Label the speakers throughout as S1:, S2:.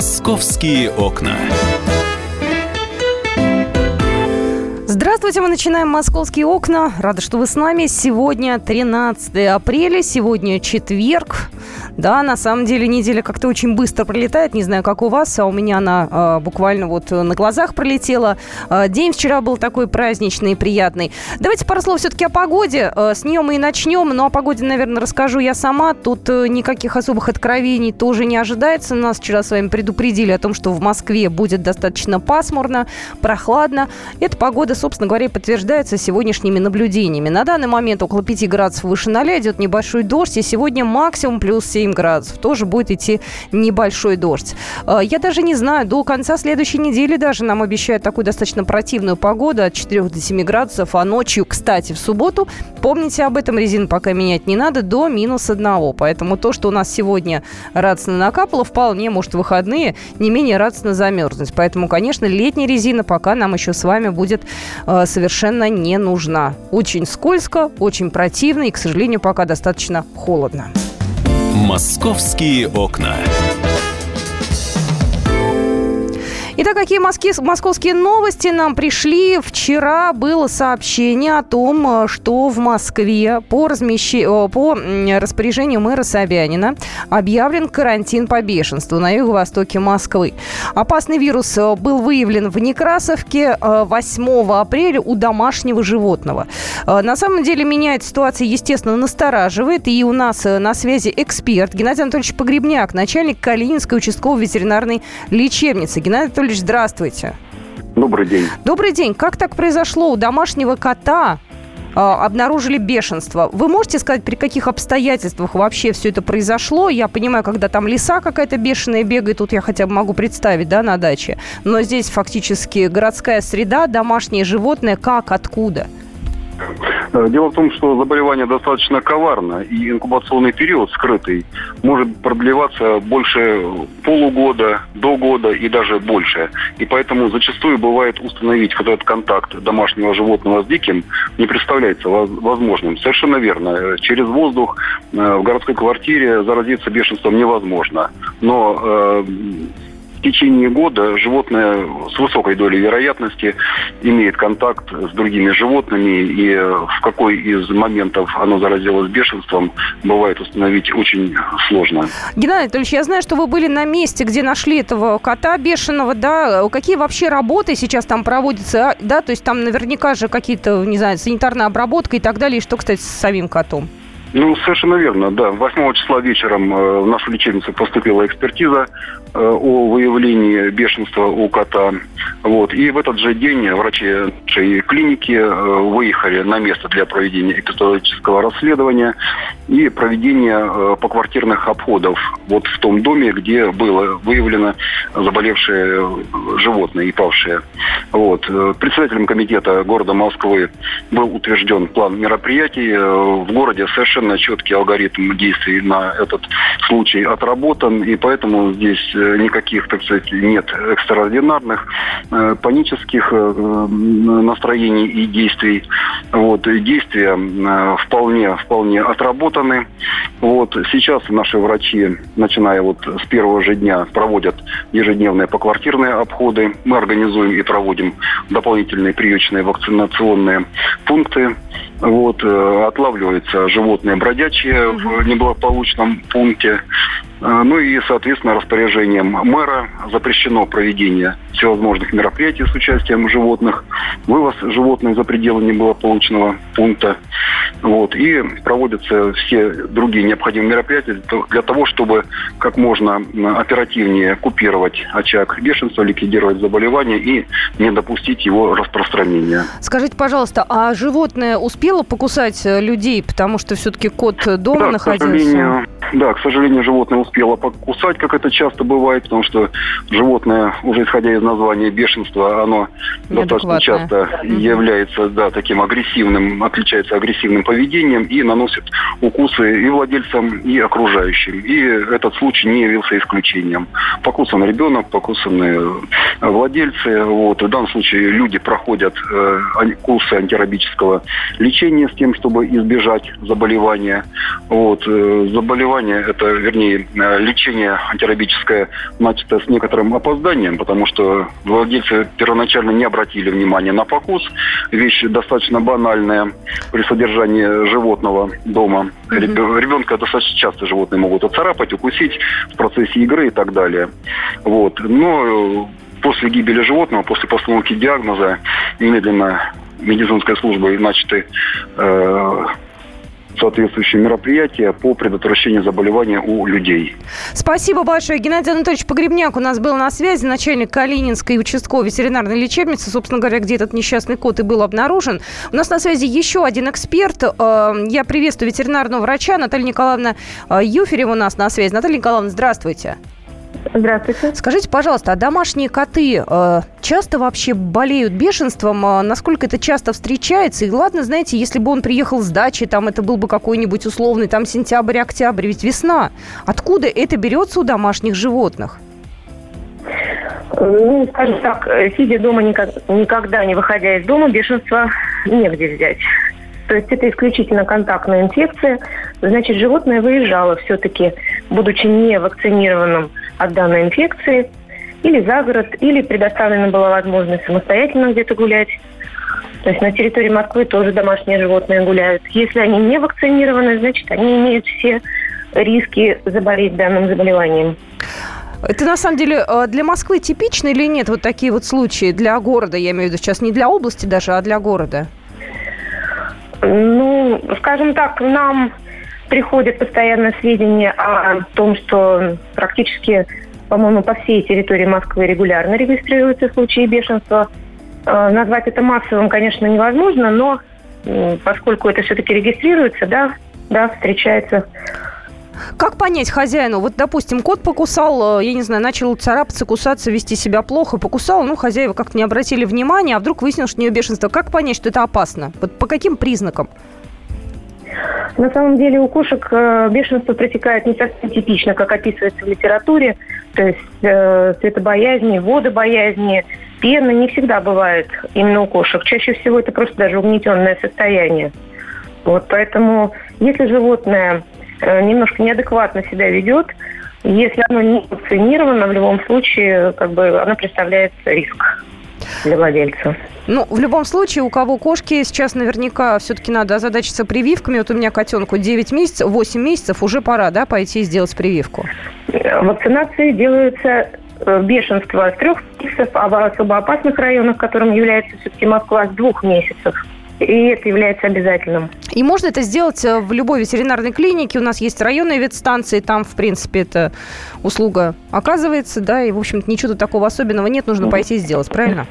S1: Московские окна.
S2: Здравствуйте, мы начинаем «Московские окна». Рада, что вы с нами. Сегодня 13 апреля, сегодня четверг. Да, на самом деле неделя как-то очень быстро пролетает. Не знаю, как у вас, а у меня она э, буквально вот на глазах пролетела. Э, день вчера был такой праздничный и приятный. Давайте пару слов все-таки о погоде. Э, с нее мы и начнем. Но о погоде, наверное, расскажу я сама. Тут э, никаких особых откровений тоже не ожидается. Нас вчера с вами предупредили о том, что в Москве будет достаточно пасмурно, прохладно. Эта погода, собственно говоря, подтверждается сегодняшними наблюдениями. На данный момент около 5 градусов выше 0 идет небольшой дождь. И сегодня максимум плюс 7 7 градусов. Тоже будет идти небольшой дождь. А, я даже не знаю, до конца следующей недели даже нам обещают такую достаточно противную погоду от 4 до 7 градусов. А ночью, кстати, в субботу, помните об этом, резину пока менять не надо, до минус 1. Поэтому то, что у нас сегодня радостно накапало, вполне может выходные не менее радостно замерзнуть. Поэтому, конечно, летняя резина пока нам еще с вами будет э, совершенно не нужна. Очень скользко, очень противно и, к сожалению, пока достаточно холодно.
S1: Московские окна.
S2: Итак, какие моски, московские новости нам пришли? Вчера было сообщение о том, что в Москве по, размещи... по распоряжению мэра Собянина объявлен карантин по бешенству на юго-востоке Москвы. Опасный вирус э, был выявлен в Некрасовке 8 э, апреля у домашнего животного. Э, на самом деле меня эта ситуация, естественно, настораживает. И у нас на связи эксперт Геннадий Анатольевич Погребняк, начальник Калининской участковой ветеринарной лечебницы. Геннадий Анатольевич здравствуйте.
S3: Добрый день.
S2: Добрый день. Как так произошло? У домашнего кота а, обнаружили бешенство. Вы можете сказать, при каких обстоятельствах вообще все это произошло? Я понимаю, когда там лиса какая-то бешеная бегает, тут я хотя бы могу представить, да, на даче. Но здесь фактически городская среда, домашнее животное, как, откуда?
S3: Э, дело в том, что заболевание достаточно коварно, и инкубационный период скрытый может продлеваться больше полугода, до года и даже больше. И поэтому зачастую бывает установить вот этот контакт домашнего животного с диким не представляется возможным. Совершенно верно. Через воздух э, в городской квартире заразиться бешенством невозможно. Но э, в течение года животное с высокой долей вероятности имеет контакт с другими животными, и в какой из моментов оно заразилось бешенством, бывает установить очень сложно.
S2: Геннадий Анатольевич, я знаю, что вы были на месте, где нашли этого кота бешеного, да? Какие вообще работы сейчас там проводятся, да? То есть там наверняка же какие-то, не знаю, санитарная обработка и так далее. И что, кстати, с самим котом?
S3: Ну, совершенно верно, да. 8 числа вечером э, в нашу лечебницу поступила экспертиза э, о выявлении бешенства у кота. Вот. И в этот же день врачи нашей клиники э, выехали на место для проведения эпидемиологического расследования и проведения поквартирных обходов вот в том доме, где было выявлено заболевшее животное и павшее. Вот. Председателем комитета города Москвы был утвержден план мероприятий. В городе совершенно совершенно четкий алгоритм действий на этот случай отработан, и поэтому здесь э, никаких, так сказать, нет экстраординарных э, панических э, настроений и действий. Вот, и действия вполне, вполне отработаны. Вот, сейчас наши врачи, начиная вот с первого же дня, проводят ежедневные поквартирные обходы. Мы организуем и проводим дополнительные приючные вакцинационные пункты. Вот, отлавливаются животные животные бродячие в неблагополучном пункте. Э, ну и, соответственно, распоряжением мэра запрещено проведение всевозможных мероприятий с участием животных, вывоз животных за пределы неблагополучного пункта. Вот, и проводятся все другие необходимые мероприятия для того, чтобы как можно оперативнее купировать очаг бешенства, ликвидировать заболевание и не допустить его распространения.
S2: Скажите, пожалуйста, а животное успело покусать э, людей, потому что все-таки кот дома да, находился?
S3: К сожалению, да, к сожалению, животное успело покусать, как это часто бывает, потому что животное, уже исходя из названия бешенства, оно достаточно часто является да, таким агрессивным, отличается агрессивным поведением и наносит укусы и владельцам, и окружающим. И этот случай не явился исключением. Покусан ребенок, покусаны владельцы. Вот. В данном случае люди проходят э, курсы антирабического лечения с тем, чтобы избежать заболевания. Вот. Э, заболевания внимание, это, вернее, э, лечение антирабическое начато с некоторым опозданием, потому что владельцы первоначально не обратили внимания на покус. Вещь достаточно банальная при содержании животного дома. Mm-hmm. Ребенка достаточно часто животные могут отцарапать, укусить в процессе игры и так далее. Вот. Но после гибели животного, после постановки диагноза, немедленно медицинской службой начаты э, соответствующие мероприятия по предотвращению заболевания у людей.
S2: Спасибо большое. Геннадий Анатольевич Погребняк у нас был на связи, начальник Калининской участковой ветеринарной лечебницы, собственно говоря, где этот несчастный кот и был обнаружен. У нас на связи еще один эксперт. Э, я приветствую ветеринарного врача Наталья Николаевна э, Юферева у нас на связи. Наталья Николаевна, здравствуйте.
S4: Здравствуйте.
S2: Скажите, пожалуйста, а домашние коты э, часто вообще болеют бешенством? Э, насколько это часто встречается? И ладно, знаете, если бы он приехал с дачи, там это был бы какой-нибудь условный там сентябрь-октябрь, ведь весна. Откуда это берется у домашних животных?
S4: Ну, скажем так, сидя дома, никогда не выходя из дома, бешенство негде взять. То есть это исключительно контактная инфекция. Значит, животное выезжало все-таки, будучи не вакцинированным от данной инфекции, или за город, или предоставлена была возможность самостоятельно где-то гулять. То есть на территории Москвы тоже домашние животные гуляют. Если они не вакцинированы, значит, они имеют все риски заболеть данным заболеванием.
S2: Это на самом деле э, для Москвы типично или нет вот такие вот случаи для города, я имею в виду сейчас не для области даже, а для города?
S4: Ну, скажем так, нам приходят постоянно сведения о том, что практически, по-моему, по всей территории Москвы регулярно регистрируются случаи бешенства. Э, назвать это массовым, конечно, невозможно, но поскольку это все-таки регистрируется, да, да, встречается
S2: как понять хозяину? Вот, допустим, кот покусал, э, я не знаю, начал царапаться, кусаться, вести себя плохо, покусал, ну, хозяева как-то не обратили внимания, а вдруг выяснилось, что у нее бешенство. Как понять, что это опасно? Вот по каким признакам?
S4: На самом деле у кошек э, бешенство протекает не совсем типично, как описывается в литературе. То есть э, цветобоязни, водобоязни, пены не всегда бывает именно у кошек. Чаще всего это просто даже угнетенное состояние. Вот поэтому, если животное э, немножко неадекватно себя ведет, если оно не вакцинировано, в любом случае, как бы оно представляет риск для владельца.
S2: Ну, в любом случае, у кого кошки, сейчас наверняка все-таки надо озадачиться прививками. Вот у меня котенку 9 месяцев, 8 месяцев, уже пора, да, пойти и сделать прививку?
S4: Вакцинации делаются э, бешенство с трех месяцев, а в особо опасных районах, которым является все-таки Москва, с двух месяцев. И это является обязательным.
S2: И можно это сделать э, в любой ветеринарной клинике. У нас есть районные ветстанции, там, в принципе, эта услуга оказывается, да, и, в общем-то, ничего такого особенного нет, нужно пойти и сделать, правильно?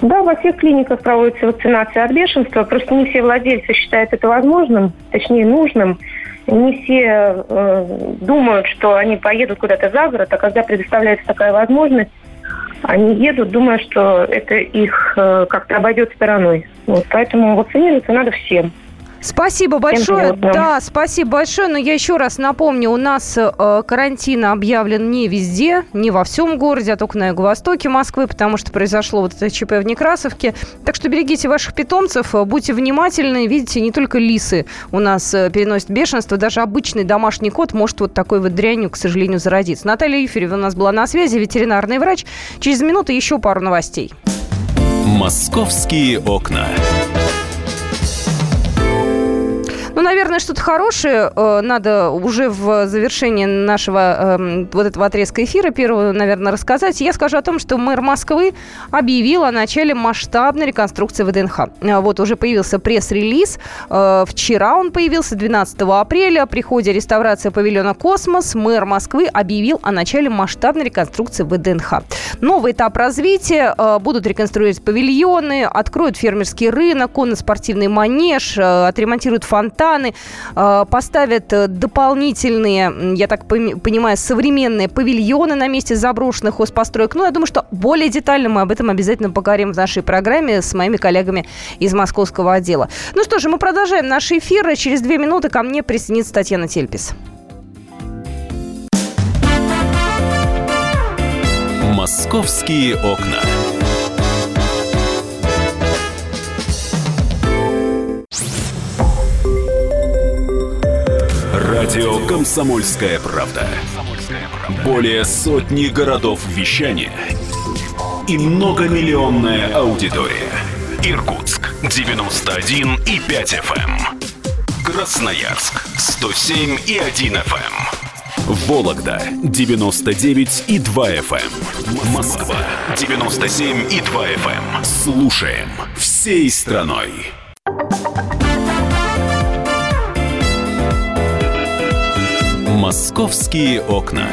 S4: Да, во всех клиниках проводится вакцинация от бешенства, просто не все владельцы считают это возможным, точнее нужным. Не все э, думают, что они поедут куда-то за город, а когда предоставляется такая возможность, они едут, думая, что это их э, как-то обойдет стороной. Вот, поэтому вакцинироваться надо всем.
S2: Спасибо большое. Да, спасибо большое. Но я еще раз напомню, у нас э, карантин объявлен не везде, не во всем городе, а только на юго-востоке Москвы, потому что произошло вот это ЧП в Некрасовке. Так что берегите ваших питомцев, э, будьте внимательны. Видите, не только лисы у нас э, переносят бешенство, даже обычный домашний кот может вот такой вот дрянью, к сожалению, зародиться. Наталья Юферева у нас была на связи, ветеринарный врач. Через минуту еще пару новостей.
S1: Московские окна.
S2: Ну, наверное, что-то хорошее э, надо уже в завершении нашего э, вот этого отрезка эфира первого, наверное, рассказать. Я скажу о том, что мэр Москвы объявил о начале масштабной реконструкции ВДНХ. Э, вот уже появился пресс-релиз. Э, вчера он появился, 12 апреля. При ходе реставрации павильона «Космос» мэр Москвы объявил о начале масштабной реконструкции ВДНХ. Новый этап развития. Будут реконструировать павильоны, откроют фермерский рынок, конно-спортивный манеж, отремонтируют фонтан, фонтаны, э, поставят э, дополнительные, я так понимаю, современные павильоны на месте заброшенных хозпостроек. Ну, я думаю, что более детально мы об этом обязательно поговорим в нашей программе с моими коллегами из московского отдела. Ну что же, мы продолжаем наш эфир. Через две минуты ко мне присоединится Татьяна Тельпис.
S1: «Московские окна». Радио «Комсомольская правда». Более сотни городов вещания и многомиллионная аудитория. Иркутск 91 и 5 FM. Эм. Красноярск 107 и 1 FM. Вологда 99 и 2 FM. Эм. Москва 97 и 2 FM. Эм. Слушаем всей страной. Московские окна.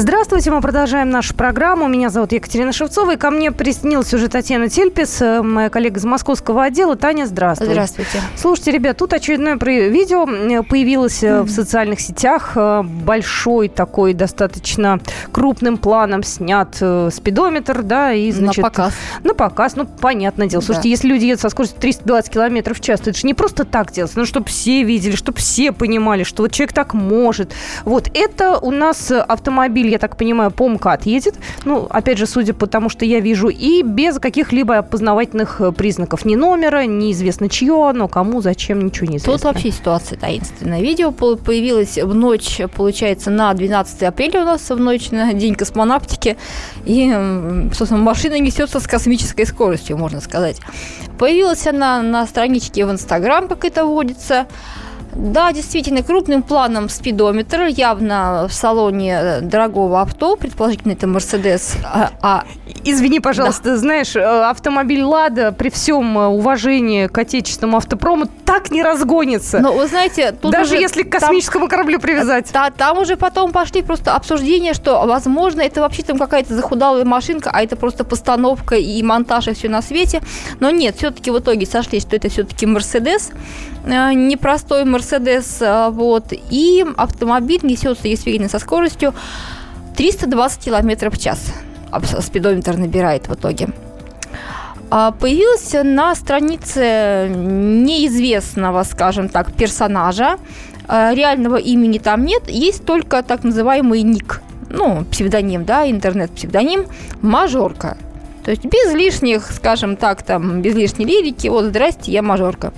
S2: Здравствуйте, мы продолжаем нашу программу. Меня зовут Екатерина Шевцова, и ко мне приснилась уже Татьяна Тельпис, э, моя коллега из московского отдела. Таня, здравствуйте.
S5: Здравствуйте.
S2: Слушайте, ребят, тут очередное видео э, появилось mm-hmm. в социальных сетях. Большой такой, достаточно крупным планом снят спидометр, да, и, значит...
S5: На показ.
S2: На показ, ну, понятное дело. Слушайте, да. если люди едут со скоростью 320 километров в час, то это же не просто так делается, ну, чтобы все видели, чтобы все понимали, что вот человек так может. Вот, это у нас автомобиль автомобиль, я так понимаю, по МКАД едет. Ну, опять же, судя по тому, что я вижу, и без каких-либо опознавательных э, признаков. Ни номера, неизвестно чье, но кому, зачем, ничего не известно.
S5: Тут вообще ситуация таинственная. Видео появилось в ночь, получается, на 12 апреля у нас, в ночь на День космонавтики. И, собственно, машина несется с космической скоростью, можно сказать. Появилась она на страничке в Инстаграм, как это водится. Да, действительно, крупным планом спидометр, явно в салоне дорогого авто, предположительно это Мерседес
S2: а, а... Извини, пожалуйста, да. знаешь, э, автомобиль «Лада» при всем э, уважении к отечественному автопрому так не разгонится.
S5: Но вы знаете...
S2: Тут Даже уже, если к космическому там, кораблю привязать.
S5: Да, там уже потом пошли просто обсуждения, что, возможно, это вообще там какая-то захудалая машинка, а это просто постановка и монтаж и все на свете. Но нет, все-таки в итоге сошли, что это все-таки Мерседес, э, непростой Мерседес, а, вот, и автомобиль несется действительно со скоростью 320 км в час. Спидометр набирает в итоге. А, появился на странице неизвестного, скажем так, персонажа. А, реального имени там нет, есть только так называемый ник, ну, псевдоним, да, интернет-псевдоним, мажорка. То есть без лишних, скажем так, там, без лишней лирики, вот, здрасте, я мажорка.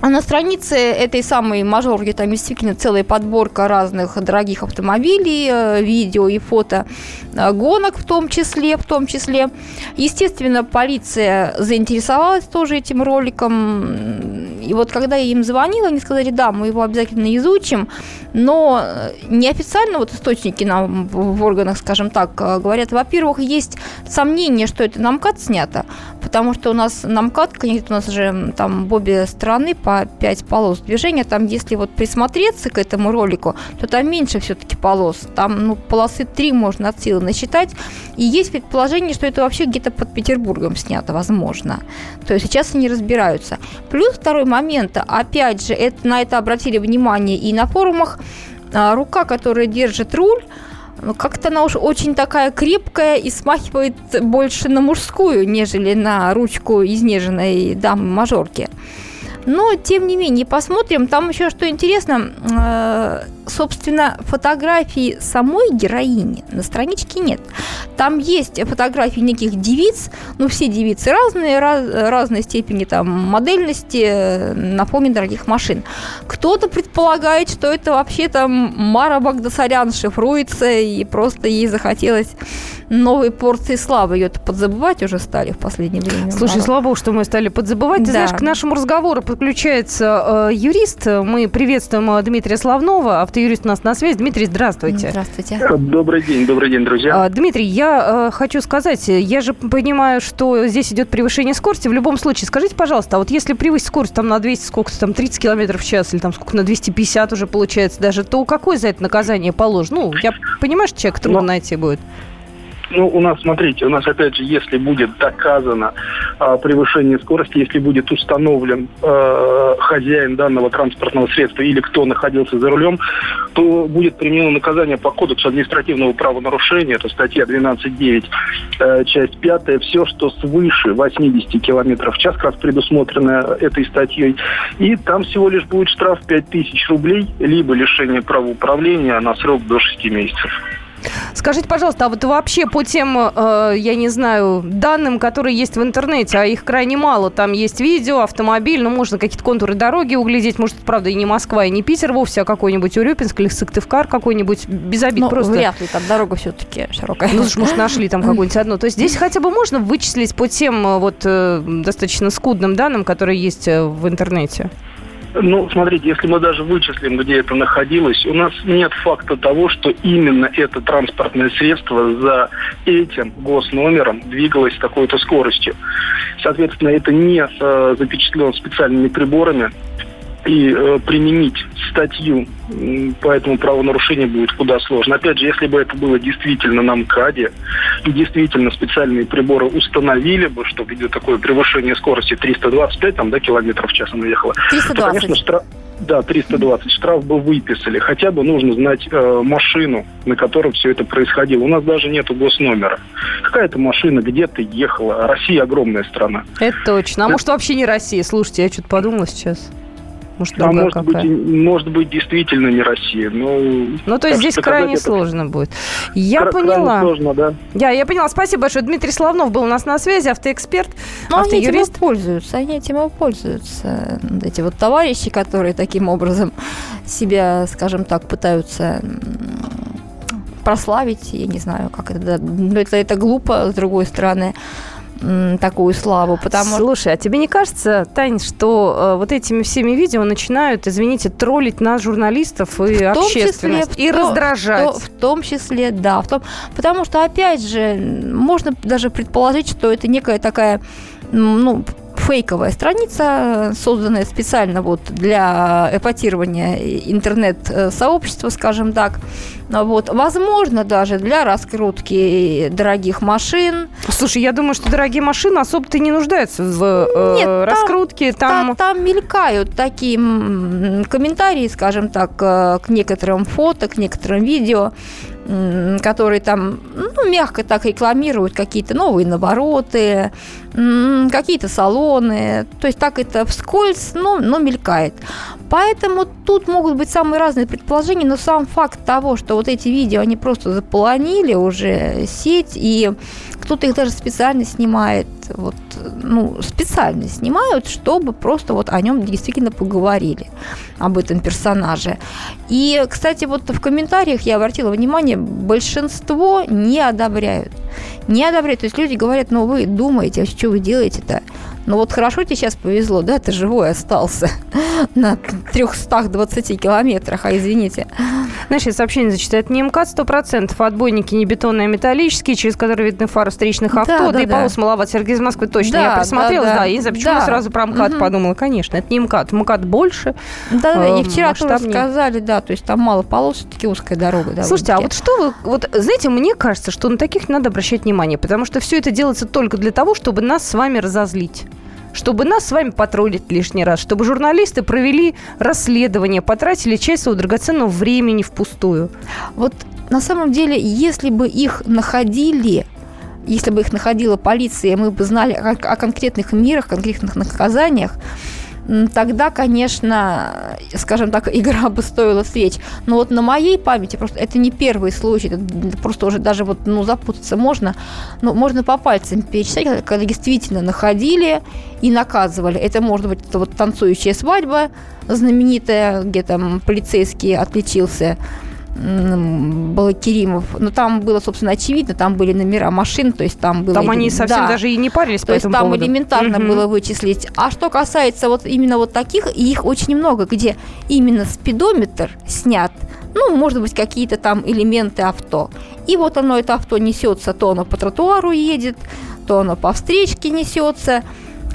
S5: А на странице этой самой мажорки там действительно целая подборка разных дорогих автомобилей, э, видео и фото э, гонок в том числе, в том числе. Естественно, полиция заинтересовалась тоже этим роликом. И вот когда я им звонила, они сказали, да, мы его обязательно изучим, но э, неофициально вот источники нам в органах, скажем так, говорят, во-первых, есть сомнение, что это на МКАД снято, потому что у нас на МКАД, конечно, у нас же там обе страны по по 5 полос движения. Там, если вот присмотреться к этому ролику, то там меньше все-таки полос. Там ну, полосы 3 можно от силы насчитать. И есть предположение, что это вообще где-то под Петербургом снято, возможно. То есть сейчас они разбираются. Плюс второй момент, опять же, это, на это обратили внимание и на форумах, а, рука, которая держит руль, ну, как-то она уж очень такая крепкая и смахивает больше на мужскую, нежели на ручку изнеженной дамы-мажорки. Но, тем не менее, посмотрим. Там еще что интересно, э, собственно, фотографии самой героини на страничке нет. Там есть фотографии неких девиц, ну, все девицы разные, раз, разной степени там модельности э, на фоне дорогих машин. Кто-то предполагает, что это вообще там Мара Багдасарян шифруется, и просто ей захотелось новые порции славы. Ее-то подзабывать уже стали в последнее время.
S2: Слушай, слава богу, что мы стали подзабывать. Ты да. знаешь, к нашему разговору подключается э, юрист. Мы приветствуем э, Дмитрия Славнова, автоюрист у нас на связи. Дмитрий, здравствуйте.
S5: Здравствуйте.
S3: Добрый день, добрый день, друзья.
S2: Э, Дмитрий, я э, хочу сказать, я же понимаю, что здесь идет превышение скорости. В любом случае, скажите, пожалуйста, а вот если превысить скорость там на 200, сколько-то там, 30 километров в час, или там сколько, на 250 уже получается даже, то какое за это наказание положено? Ну, я понимаю, что человек трудно Но... найти будет.
S3: Ну, у нас, смотрите, у нас, опять же, если будет доказано э, превышение скорости, если будет установлен э, хозяин данного транспортного средства или кто находился за рулем, то будет применено наказание по кодексу административного правонарушения, это статья 12.9, э, часть 5, все, что свыше 80 км в час, как раз предусмотрено этой статьей, и там всего лишь будет штраф 5000 рублей, либо лишение права управления на срок до 6 месяцев.
S2: Скажите, пожалуйста, а вот вообще по тем, э, я не знаю, данным, которые есть в интернете, а их крайне мало, там есть видео, автомобиль, ну, можно какие-то контуры дороги углядеть, может, правда, и не Москва, и не Питер вовсе, а какой-нибудь Урюпинск или Сыктывкар какой-нибудь, без обид
S5: Ну,
S2: просто.
S5: вряд ли, там дорога все-таки широкая.
S2: Ну, может, нашли там какое-нибудь одно. То есть здесь хотя бы можно вычислить по тем э, вот э, достаточно скудным данным, которые есть э, в интернете.
S6: Ну, смотрите, если мы даже вычислим, где это находилось, у нас нет факта того, что именно это транспортное средство за этим госномером двигалось с такой-то скоростью. Соответственно, это не э, запечатлено специальными приборами, и э, применить статью по этому правонарушению будет куда сложно. Опять же, если бы это было действительно на МКАДе, и действительно специальные приборы установили бы, что идет такое превышение скорости 325 там, да, километров в час она ехала, то,
S5: 320.
S6: конечно, штраф, да, 320 штраф бы выписали. Хотя бы нужно знать э, машину, на которой все это происходило. У нас даже нету госномера. Какая-то машина где-то ехала. Россия огромная страна.
S2: Это точно. А может, вообще не Россия? Слушайте, я что-то подумала сейчас. Может,
S6: А
S2: другая
S6: может
S2: какая?
S6: быть, может быть, действительно не Россия. Но
S2: Ну, то есть здесь крайне
S6: это
S2: сложно будет. Я
S6: кра- крайне
S2: поняла.
S6: сложно, да.
S2: Я, я поняла. Спасибо большое. Дмитрий Славнов был у нас на связи, автоэксперт,
S5: Ну, они этим
S2: автоюрист.
S5: пользуются, они этим пользуются. Эти вот товарищи, которые таким образом себя, скажем так, пытаются прославить, я не знаю, как это, но это, это глупо, с другой стороны, такую славу, потому.
S2: Слушай, а тебе не кажется, Тань, что э, вот этими всеми видео начинают, извините, троллить нас, журналистов и
S5: В том числе,
S2: общественность,
S5: в
S2: и
S5: то-
S2: раздражать?
S5: В, в том числе, да. В том, потому что, опять же, можно даже предположить, что это некая такая, ну, фейковая страница, созданная специально вот для эпатирования интернет-сообщества, скажем так. Вот. Возможно, даже для раскрутки дорогих машин,
S2: Слушай, я думаю, что дорогие машины особо-то не нуждаются в э,
S5: Нет, там-
S2: раскрутке. Там...
S5: Там, там мелькают такие комментарии, скажем так, э, к некоторым фото, к некоторым видео, которые там, ну, мягко так рекламируют какие-то новые навороты, какие-то салоны. То есть так это вскользь, но, но мелькает. Поэтому тут могут быть самые разные предположения, но сам факт того, что вот эти видео, они просто заполонили уже сеть, и кто-то их даже специально снимает, вот, ну, специально снимают, чтобы просто вот о нем действительно поговорили, об этом персонаже. И, кстати, вот в комментариях я обратила внимание, большинство не одобряют. Не одобряют. То есть люди говорят, ну вы думаете, а что вы делаете-то? Ну вот хорошо тебе сейчас повезло, да, ты живой остался на 320 километрах, а извините.
S2: Я сообщение зачитаю. Не МКАД 100%, отбойники не бетонные, а металлические, через которые видны фары встречных
S5: Да,
S2: авто, да,
S5: да,
S2: и
S5: да.
S2: полос маловат. Сергей из Москвы точно.
S5: Да,
S2: я присмотрелась,
S5: да,
S2: да,
S5: да.
S2: и за почему
S5: Да.
S2: сразу про МКАД
S5: Мгм.
S2: подумала. Конечно, это не МКАД. МКАД больше.
S5: Да,
S2: Э,
S5: и вчера тоже
S2: масштабнее.
S5: сказали, да, то есть там мало полос, все-таки узкая дорога.
S2: Слушайте, а вот что вы... Вот, знаете, мне кажется, что на таких надо обращать внимание, потому что все это делается только для того, чтобы нас с вами разозлить чтобы нас с вами потроллить лишний раз, чтобы журналисты провели расследование, потратили часть своего драгоценного времени впустую.
S5: Вот на самом деле, если бы их находили, если бы их находила полиция, мы бы знали о, о конкретных мерах, конкретных наказаниях, тогда, конечно, скажем так, игра бы стоила свеч. Но вот на моей памяти просто это не первый случай, это просто уже даже вот ну запутаться можно, но можно по пальцам перечислять, когда- действительно находили и наказывали. Это может быть это вот танцующая свадьба знаменитая, где там полицейский отличился м, Балакиримов. Но там было, собственно, очевидно, там были номера машин, то есть там было...
S2: Там они
S5: да.
S2: совсем даже и не парились по
S5: То есть там
S2: поводу.
S5: элементарно
S2: Мгм.
S5: было вычислить. А что касается вот именно вот таких, и их очень много, где именно спидометр снят, ну, может быть, какие-то там элементы авто. И вот оно, это авто несется, то оно по тротуару едет, то оно по встречке несется.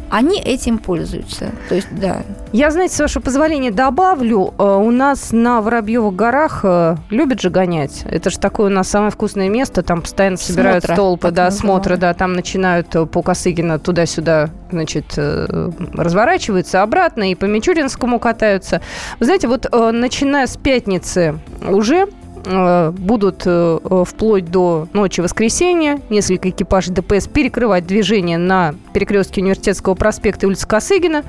S5: Они этим пользуются. То есть, да.
S2: Я, знаете, с вашего позволения добавлю, э, у нас на Воробьевых горах э, любят же гонять. Это же такое у нас самое вкусное место, там постоянно собирают
S5: Смотры,
S2: столпы,
S5: так
S2: да, смотры, да, там начинают э, по Косыгина туда-сюда, значит, разворачиваются обратно и по Мичуринскому катаются. Вы знаете, вот начиная с пятницы уже будут э, вплоть до ночи воскресенья несколько экипажей ДПС перекрывать движение на перекрестке Университетского проспекта и улицы Косыгина.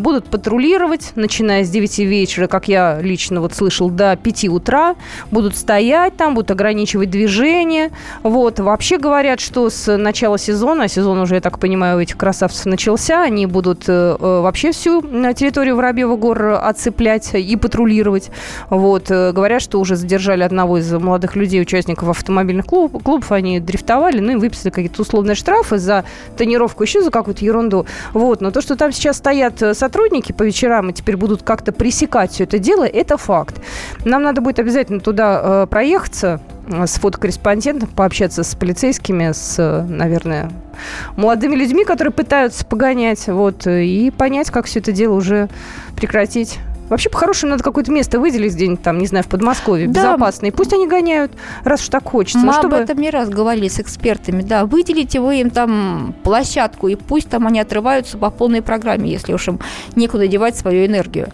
S2: Будут патрулировать, начиная с 9 вечера, как я лично вот слышал, до 5 утра. Будут стоять там, будут ограничивать движение. Вот. Вообще говорят, что с начала сезона, а сезон уже, я так понимаю, у этих красавцев начался, они будут вообще всю территорию Воробьева гор отцеплять и патрулировать. Вот. Говорят, что уже задержали одного из молодых людей, участников автомобильных клуб, клубов, они дрифтовали, ну и выписали какие-то условные штрафы за тонировку, еще за какую-то ерунду. Вот. Но то, что там сейчас стоят э, сотрудники по вечерам и теперь будут как-то пресекать все это дело, это факт. Нам надо будет обязательно туда э, проехаться, э, с фотокорреспондентом, пообщаться с полицейскими, с, э, наверное, молодыми людьми, которые пытаются погонять, вот, и понять, как все это дело уже прекратить. Вообще, по-хорошему, надо какое-то место выделить где-нибудь там, не знаю, в Подмосковье, да. безопасное. Пусть они гоняют, раз уж так хочется.
S5: Мы чтобы... об этом не раз говорили с экспертами, да. Выделите вы им там площадку, и пусть там они отрываются по полной программе, если уж им некуда девать свою энергию.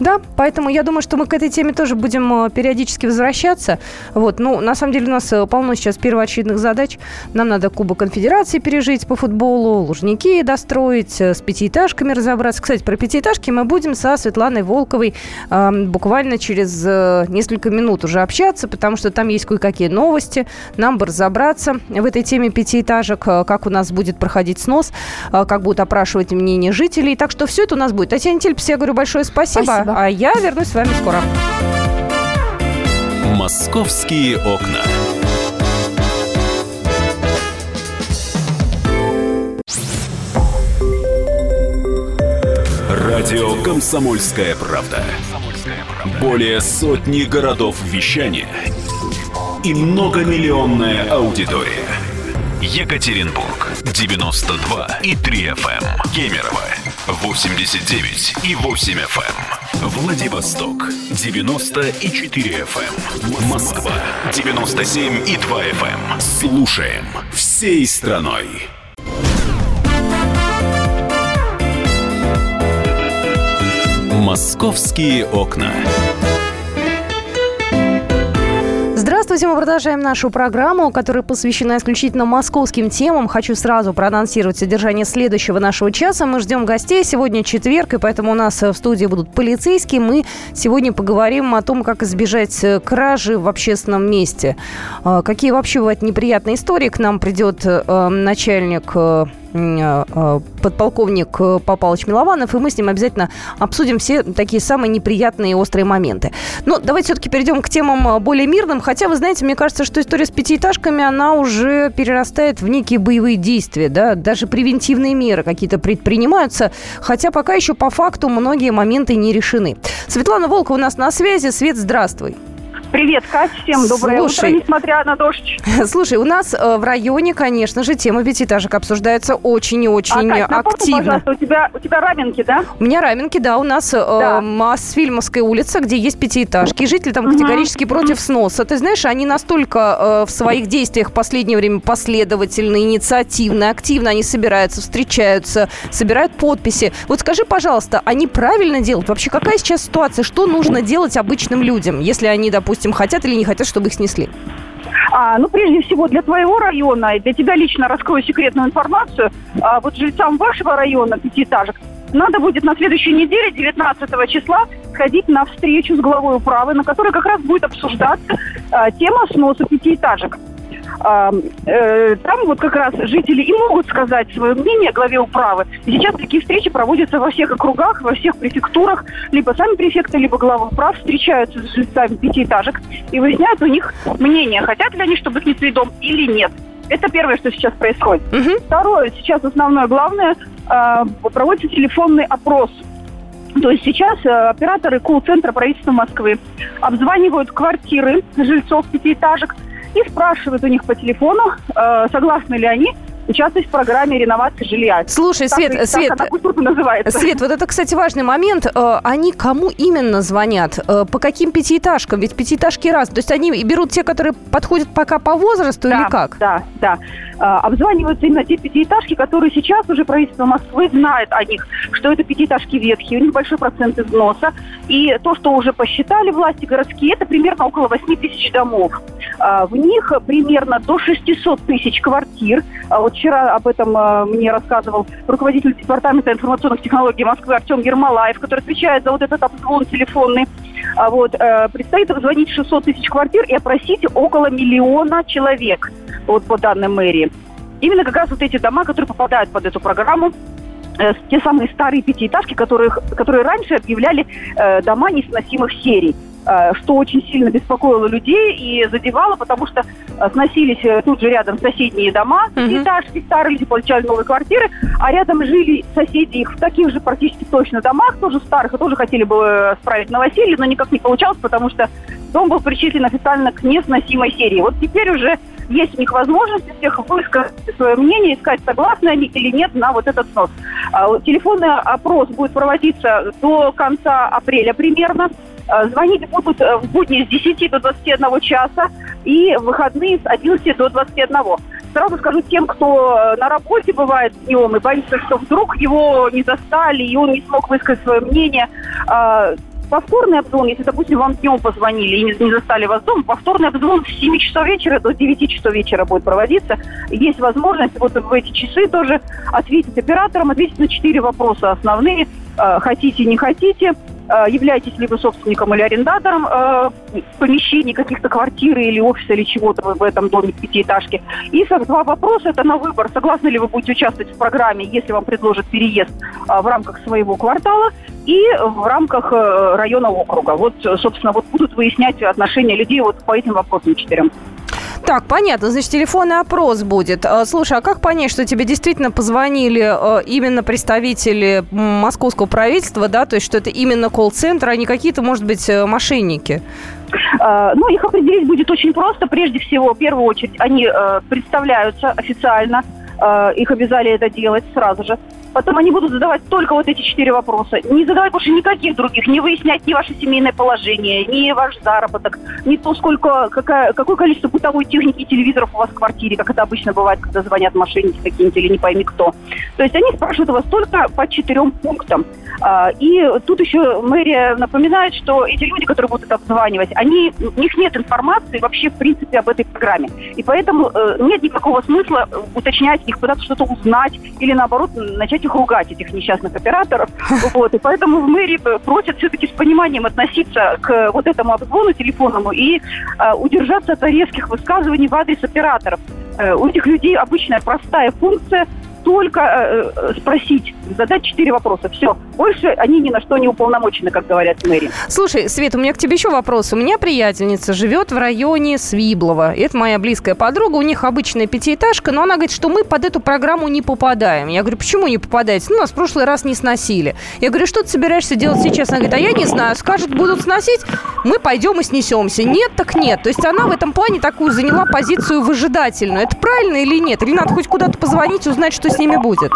S2: Да, поэтому я думаю, что мы к этой теме тоже будем э, периодически возвращаться. Вот, ну, на самом деле у нас э, полно сейчас первоочередных задач. Нам надо Кубок Конфедерации пережить по футболу, Лужники достроить, э, с пятиэтажками разобраться. Кстати, про пятиэтажки мы будем со Светланой Волковой э, буквально через э, несколько минут уже общаться, потому что там есть кое-какие новости. Нам бы разобраться в этой теме пятиэтажек, как у нас будет проходить снос, как будут опрашивать мнение жителей. Так что все это у нас будет. Татьяна Тельпс, я говорю большое спасибо. спасибо. А я вернусь с вами скоро.
S1: Московские окна. Радио «Комсомольская правда». Более сотни городов вещания и многомиллионная аудитория. Екатеринбург 92 и 3 FM. Эм. Кемерово 89 и 8 FM. Владивосток 94 FM. Эм. Москва 97 и 2 FM. Эм. Слушаем всей страной. Московские окна.
S2: Здравствуйте, мы продолжаем нашу программу, которая посвящена исключительно московским темам. Хочу сразу проанонсировать содержание следующего нашего часа. Мы ждем гостей. Сегодня четверг, и поэтому у нас в студии будут полицейские. Мы сегодня поговорим о том, как избежать э, кражи в общественном месте. А, какие вообще бывают неприятные истории. К нам придет э, начальник э, подполковник э, Павлович Милованов, и мы с ним обязательно обсудим все такие самые неприятные и острые моменты. Но давайте все-таки перейдем к темам более мирным, хотя, вы знаете, мне кажется, что история с пятиэтажками, она уже перерастает в некие боевые действия, да, даже превентивные меры какие-то предпринимаются, хотя пока еще по факту многие моменты не решены. Светлана Волкова у нас на связи. Свет, здравствуй.
S7: Привет, Катя, всем доброе Слушай, утро, несмотря на дождь.
S2: Слушай, у нас э, в районе, конечно же, тема пятиэтажек обсуждается очень и очень а, Кать, активно.
S7: пожалуйста, у тебя, у тебя раменки, да?
S2: У меня раменки, да, у нас э, да. Мосфильмовская улица, где есть пятиэтажки, жители там категорически угу. против сноса. Ты знаешь, они настолько э, в своих действиях в последнее время последовательны, инициативны, активно они собираются, встречаются, собирают подписи. Вот скажи, пожалуйста, они правильно делают? Вообще, какая сейчас ситуация? Что нужно делать обычным людям, если они, допустим, допустим, хотят или не хотят, чтобы их снесли?
S7: А, ну, прежде всего, для твоего района, и для тебя лично раскрою секретную информацию, а, вот жильцам вашего района пятиэтажек надо будет на следующей неделе, 19 числа, сходить на встречу с главой управы, на которой как раз будет обсуждаться а, тема сноса пятиэтажек. Э, там вот как раз жители и могут сказать свое мнение главе управы. сейчас такие встречи проводятся во всех округах, во всех префектурах. Либо сами префекты, либо главы управ встречаются с жильцами пятиэтажек и выясняют у них мнение, хотят ли они, чтобы снесли дом или нет. Это первое, что сейчас происходит. Угу. Второе, сейчас основное главное, э, проводится телефонный опрос то есть сейчас э, операторы колл-центра правительства Москвы обзванивают квартиры жильцов пятиэтажек, и спрашивают у них по телефону, э, согласны ли они участвовать в программе реновации жилья.
S2: Слушай, так, Свет, так, Свет, называется. Свет, вот это, кстати, важный момент. Э, они кому именно звонят? Э, по каким пятиэтажкам? Ведь пятиэтажки раз. То есть они берут те, которые подходят пока по возрасту
S7: да,
S2: или как?
S7: Да, да. А, обзваниваются именно те пятиэтажки, которые сейчас уже правительство Москвы знает о них, что это пятиэтажки ветхие, у них большой процент износа. И то, что уже посчитали власти городские, это примерно около 8 тысяч домов. А, в них примерно до 600 тысяч квартир. А вот вчера об этом мне рассказывал руководитель департамента информационных технологий Москвы Артем Ермолаев, который отвечает за вот этот обзвон телефонный. Вот э, предстоит обзвонить 600 тысяч квартир и опросить около миллиона человек, вот по данным мэрии. Именно как раз вот эти дома, которые попадают под эту программу, э, те самые старые пятиэтажки, которые, которые раньше объявляли э, дома несносимых серий. Э, что очень сильно беспокоило людей и задевало, потому что э, сносились э, тут же рядом соседние дома, uh-huh. этажки, старые люди получали новые квартиры, а рядом жили соседи их в таких же практически точно домах, тоже старых, и тоже хотели бы справить новоселье, но никак не получалось, потому что дом был причислен официально к несносимой серии. Вот теперь уже есть у них возможность у всех высказать свое мнение и сказать, согласны они или нет на вот этот снос. А, телефонный опрос будет проводиться до конца апреля примерно. Э, звонить будут э, в будни с 10 до 21 часа и выходные с 11 до 21. Сразу скажу тем, кто э, на работе бывает днем и боится, что вдруг его не застали, и он не смог высказать свое мнение. Повторный обзвон, если, допустим, вам днем позвонили и не застали вас дома, повторный обзвон с 7 часов вечера до 9 часов вечера будет проводиться. Есть возможность вот в эти часы тоже ответить операторам, ответить на 4 вопроса основные. Хотите, не хотите, являетесь ли вы собственником или арендатором э, помещений, каких-то квартиры или офиса или чего-то в этом доме пятиэтажки. И два вопроса это на выбор. Согласны ли вы будете участвовать в программе, если вам предложат переезд э, в рамках своего квартала и в рамках э, района округа. Вот, собственно, вот будут выяснять отношения людей вот по этим вопросам четырем.
S2: Так, понятно. Значит, телефонный опрос будет. А, слушай, а как понять, что тебе действительно позвонили а, именно представители московского правительства, да, то есть что это именно колл-центр, а не какие-то, может быть, э, мошенники?
S7: А, ну, их определить будет очень просто. Прежде всего, в первую очередь, они э, представляются официально, их обязали это делать сразу же. Потом они будут задавать только вот эти четыре вопроса. Не задавать больше никаких других, не выяснять ни ваше семейное положение, ни ваш заработок, ни то, сколько, какая, какое количество бытовой техники и телевизоров у вас в квартире, как это обычно бывает, когда звонят мошенники какие-нибудь или не пойми кто. То есть они спрашивают вас только по четырем пунктам. А, и тут еще мэрия напоминает, что эти люди, которые будут это обзванивать, они, у них нет информации вообще в принципе об этой программе. И поэтому э, нет никакого смысла уточнять их, пытаться что-то узнать или наоборот начать этих ругать, этих несчастных операторов. Вот, и поэтому в мэрии просят все-таки с пониманием относиться к вот этому обзвону телефонному и э, удержаться от резких высказываний в адрес операторов. Э, у этих людей обычная простая функция – только э, э, спросить, задать четыре вопроса. Все. Больше они ни на что не уполномочены, как говорят в мэрии.
S2: Слушай, Свет, у меня к тебе еще вопрос. У меня приятельница живет в районе Свиблова. Это моя близкая подруга. У них обычная пятиэтажка, но она говорит, что мы под эту программу не попадаем. Я говорю, почему не попадаете? Ну, нас в прошлый раз не сносили. Я говорю, что ты собираешься делать сейчас? Она говорит, а я не знаю. Скажут, будут сносить, мы пойдем и снесемся. Нет, так нет. То есть она в этом плане такую заняла позицию выжидательную. Это правильно или нет? Или надо хоть куда-то позвонить, узнать, что с ними будет?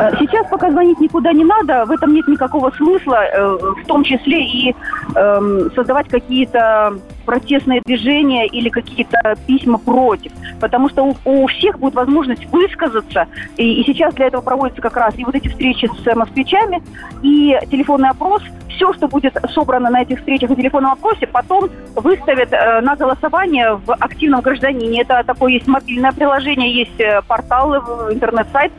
S7: Э, сейчас пока звонить никуда не надо, в этом нет никакого смысла, э, в том числе и эм, создавать какие-то протестные движения или какие-то письма против. Потому что у, всех будет возможность высказаться. И, сейчас для этого проводятся как раз и вот эти встречи с москвичами, и телефонный опрос. Все, что будет собрано на этих встречах и телефонном опросе, потом выставят э, на голосование в активном гражданине. Это такое есть мобильное приложение, есть э, портал, интернет-сайт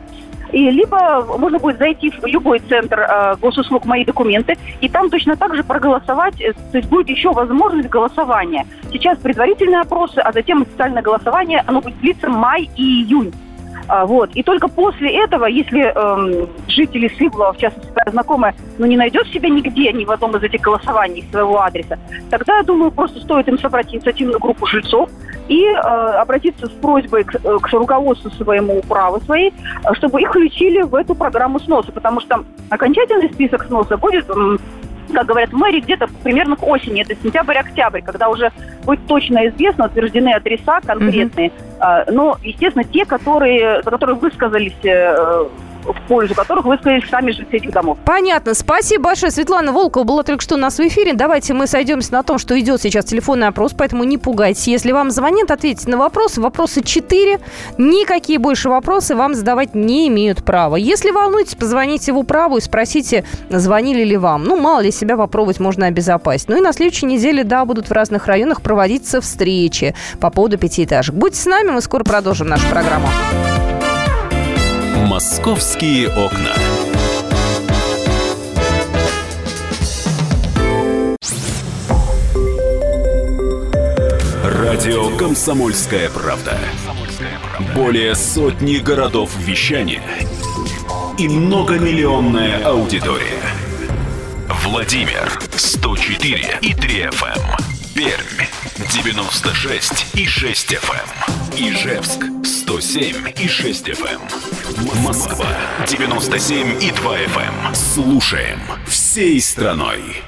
S7: и либо можно будет зайти в любой центр э, госуслуг «Мои документы», и там точно так же проголосовать, э, то есть будет еще возможность голосования. Сейчас предварительные опросы, а затем официальное голосование, оно будет длиться май и июнь. А, вот. И только после этого, если эм, жители Сиблова, в частности, знакомые, ну, не найдет себя нигде, ни в одном из этих голосований своего адреса, тогда, я думаю, просто стоит им собрать инициативную группу жильцов и э, обратиться с просьбой к, э, к руководству своему управы своей, чтобы их включили в эту программу сноса, потому что окончательный список сноса будет как говорят в мэрии, где-то примерно к осени, это сентябрь-октябрь, когда уже будет точно известно, утверждены адреса конкретные. Mm-hmm. Но, естественно, те, которые, которые высказались э, в пользу которых высказались сами жильцы этих домов.
S2: Понятно. Спасибо большое. Светлана Волкова была только что у нас в эфире. Давайте мы сойдемся на том, что идет сейчас телефонный опрос, поэтому не пугайтесь. Если вам звонят, ответьте на вопросы. Вопросы 4. Никакие больше вопросы вам задавать не имеют права. Если волнуетесь, позвоните в управу и спросите, звонили ли вам. Ну, мало ли себя попробовать можно обезопасить. Ну и на следующей неделе, да, будут в разных районах проводиться встречи по поводу пятиэтажек. Будьте с нами, мы скоро продолжим нашу программу.
S1: Московские окна. Радио «Комсомольская правда». Более сотни городов вещания и многомиллионная аудитория. Владимир 104 и 3 FM. Эм. Пермь 96 и 6 FM. Эм. Ижевск 107 и 6 FM. Эм. Москва 97 и 2 FM. Слушаем всей страной.